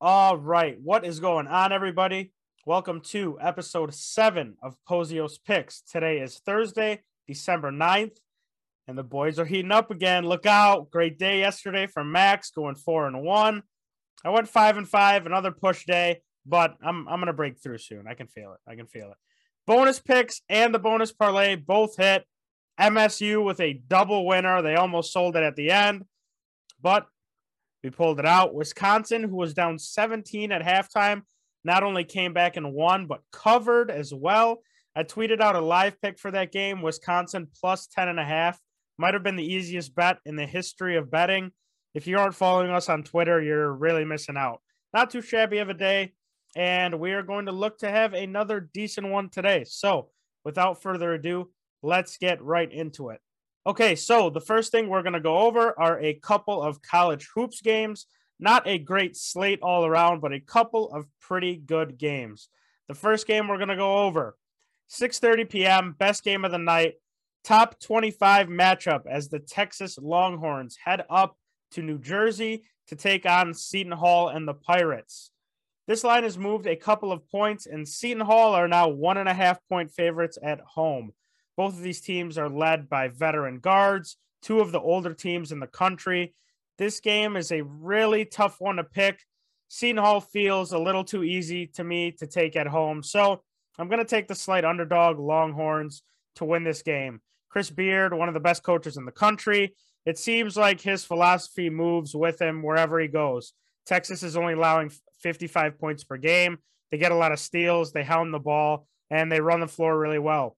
All right. What is going on, everybody? Welcome to episode seven of Pozio's Picks. Today is Thursday, December 9th, and the boys are heating up again. Look out. Great day yesterday for Max going four and one. I went five and five, another push day, but I'm I'm gonna break through soon. I can feel it. I can feel it. Bonus picks and the bonus parlay both hit. MSU with a double winner. They almost sold it at the end, but we pulled it out. Wisconsin, who was down 17 at halftime, not only came back and won, but covered as well. I tweeted out a live pick for that game, Wisconsin plus 10 and a half. Might have been the easiest bet in the history of betting. If you aren't following us on Twitter, you're really missing out. Not too shabby of a day. And we are going to look to have another decent one today. So, without further ado, let's get right into it. Okay, so the first thing we're going to go over are a couple of college hoops games. Not a great slate all around, but a couple of pretty good games. The first game we're going to go over 6:30 p.m. best game of the night. Top 25 matchup as the Texas Longhorns head up to New Jersey to take on Seton Hall and the Pirates. This line has moved a couple of points, and Seton Hall are now one and a half point favorites at home. Both of these teams are led by veteran guards, two of the older teams in the country. This game is a really tough one to pick. Seton Hall feels a little too easy to me to take at home. So I'm going to take the slight underdog Longhorns to win this game. Chris Beard, one of the best coaches in the country. It seems like his philosophy moves with him wherever he goes. Texas is only allowing 55 points per game. They get a lot of steals, they hound the ball, and they run the floor really well.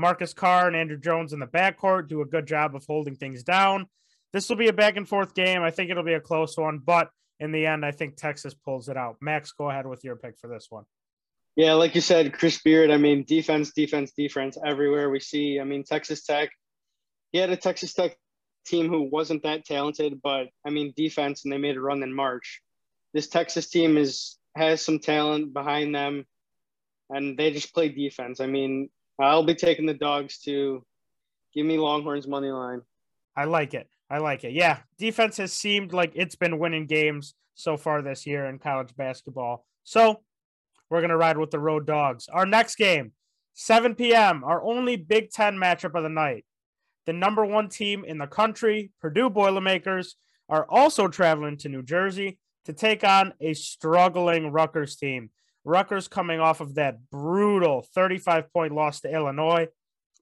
Marcus Carr and Andrew Jones in the backcourt do a good job of holding things down. This will be a back and forth game. I think it'll be a close one, but in the end, I think Texas pulls it out. Max, go ahead with your pick for this one. Yeah, like you said, Chris Beard. I mean, defense, defense, defense everywhere we see. I mean, Texas Tech. He had a Texas Tech team who wasn't that talented, but I mean, defense, and they made a run in March. This Texas team is has some talent behind them, and they just play defense. I mean, I'll be taking the dogs to give me Longhorns money line. I like it. I like it. Yeah, defense has seemed like it's been winning games so far this year in college basketball. So we're gonna ride with the road dogs. Our next game, 7 p.m. Our only Big Ten matchup of the night. The number one team in the country, Purdue Boilermakers, are also traveling to New Jersey to take on a struggling Rutgers team. Rutgers coming off of that brutal 35 point loss to Illinois.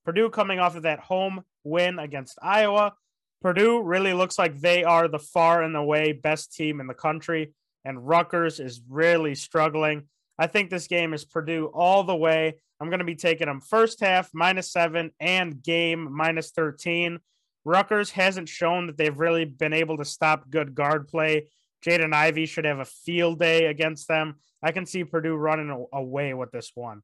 Purdue coming off of that home win against Iowa. Purdue really looks like they are the far and away best team in the country, and Rutgers is really struggling. I think this game is Purdue all the way. I'm going to be taking them first half minus seven and game minus 13. Rutgers hasn't shown that they've really been able to stop good guard play. Jaden Ivey should have a field day against them. I can see Purdue running away with this one.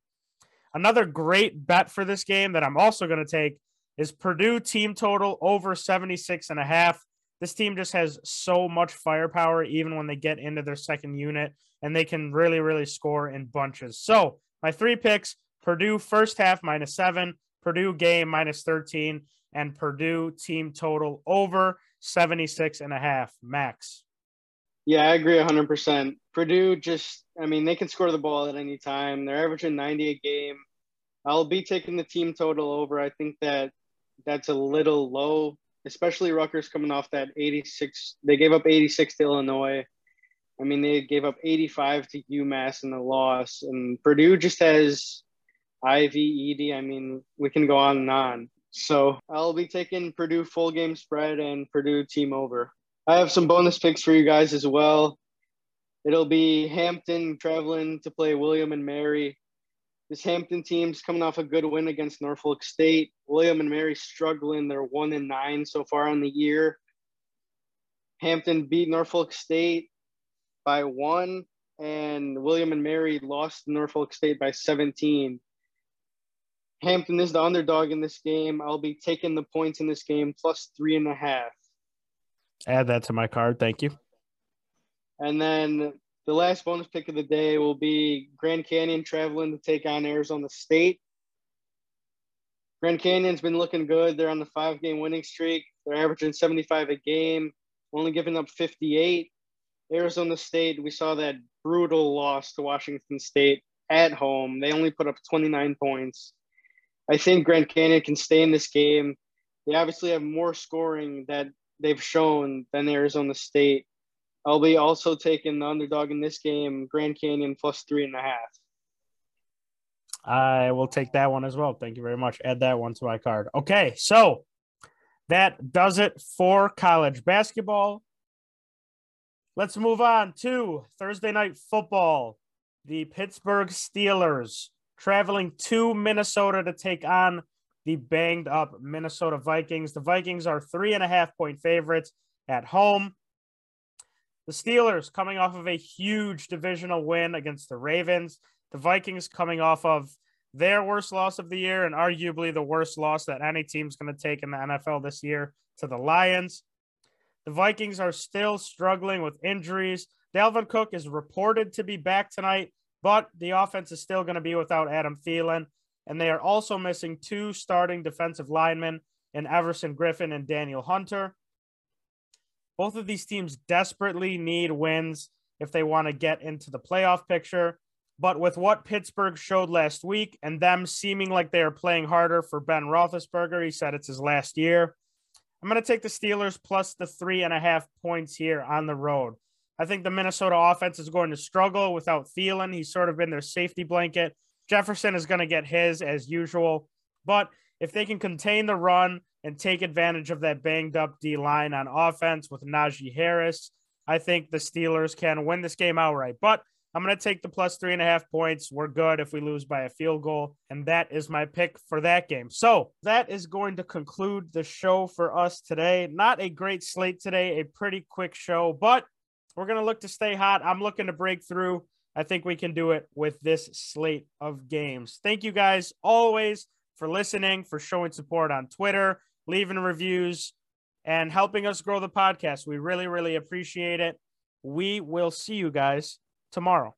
Another great bet for this game that I'm also going to take is Purdue team total over 76 and a half. This team just has so much firepower even when they get into their second unit and they can really really score in bunches. So, my three picks, Purdue first half minus 7, Purdue game minus 13 and Purdue team total over 76 and a half max. Yeah, I agree 100%. Purdue just, I mean, they can score the ball at any time. They're averaging 90 a game. I'll be taking the team total over. I think that that's a little low, especially Rutgers coming off that 86. They gave up 86 to Illinois. I mean, they gave up 85 to UMass in the loss. And Purdue just has Ivey, Edey. I mean, we can go on and on. So I'll be taking Purdue full game spread and Purdue team over. I have some bonus picks for you guys as well. It'll be Hampton traveling to play William and Mary. This Hampton team's coming off a good win against Norfolk State. William and Mary struggling. They're one and nine so far on the year. Hampton beat Norfolk State by one, and William and Mary lost Norfolk State by 17. Hampton is the underdog in this game. I'll be taking the points in this game plus three and a half. Add that to my card. Thank you. And then the last bonus pick of the day will be Grand Canyon traveling to take on Arizona State. Grand Canyon's been looking good. They're on the five game winning streak. They're averaging 75 a game, only giving up 58. Arizona State, we saw that brutal loss to Washington State at home. They only put up 29 points. I think Grand Canyon can stay in this game. They obviously have more scoring that they've shown than Arizona State. I'll be also taking the underdog in this game, Grand Canyon plus three and a half. I will take that one as well. Thank you very much. Add that one to my card. Okay, so that does it for college basketball. Let's move on to Thursday night football. The Pittsburgh Steelers traveling to Minnesota to take on the banged up Minnesota Vikings. The Vikings are three and a half point favorites at home. The Steelers coming off of a huge divisional win against the Ravens. The Vikings coming off of their worst loss of the year and arguably the worst loss that any team's going to take in the NFL this year to the Lions. The Vikings are still struggling with injuries. Dalvin Cook is reported to be back tonight, but the offense is still going to be without Adam Thielen. And they are also missing two starting defensive linemen in Everson Griffen and Danielle Hunter. Both of these teams desperately need wins if they want to get into the playoff picture. But with what Pittsburgh showed last week and them seeming like they are playing harder for Ben Roethlisberger, he said it's his last year. I'm going to take the Steelers plus the three and a half points here on the road. I think the Minnesota offense is going to struggle without Thielen. He's sort of been their safety blanket. Jefferson is going to get his as usual. But if they can contain the run and take advantage of that banged up D line on offense with Najee Harris, I think the Steelers can win this game outright. But I'm going to take the plus three and a half points. We're good if we lose by a field goal. And that is my pick for that game. So that is going to conclude the show for us today. Not a great slate today, a pretty quick show, but we're going to look to stay hot. I'm looking to break through. I think we can do it with this slate of games. Thank you guys always for listening, for showing support on Twitter, leaving reviews, and helping us grow the podcast. We really, really appreciate it. We will see you guys tomorrow.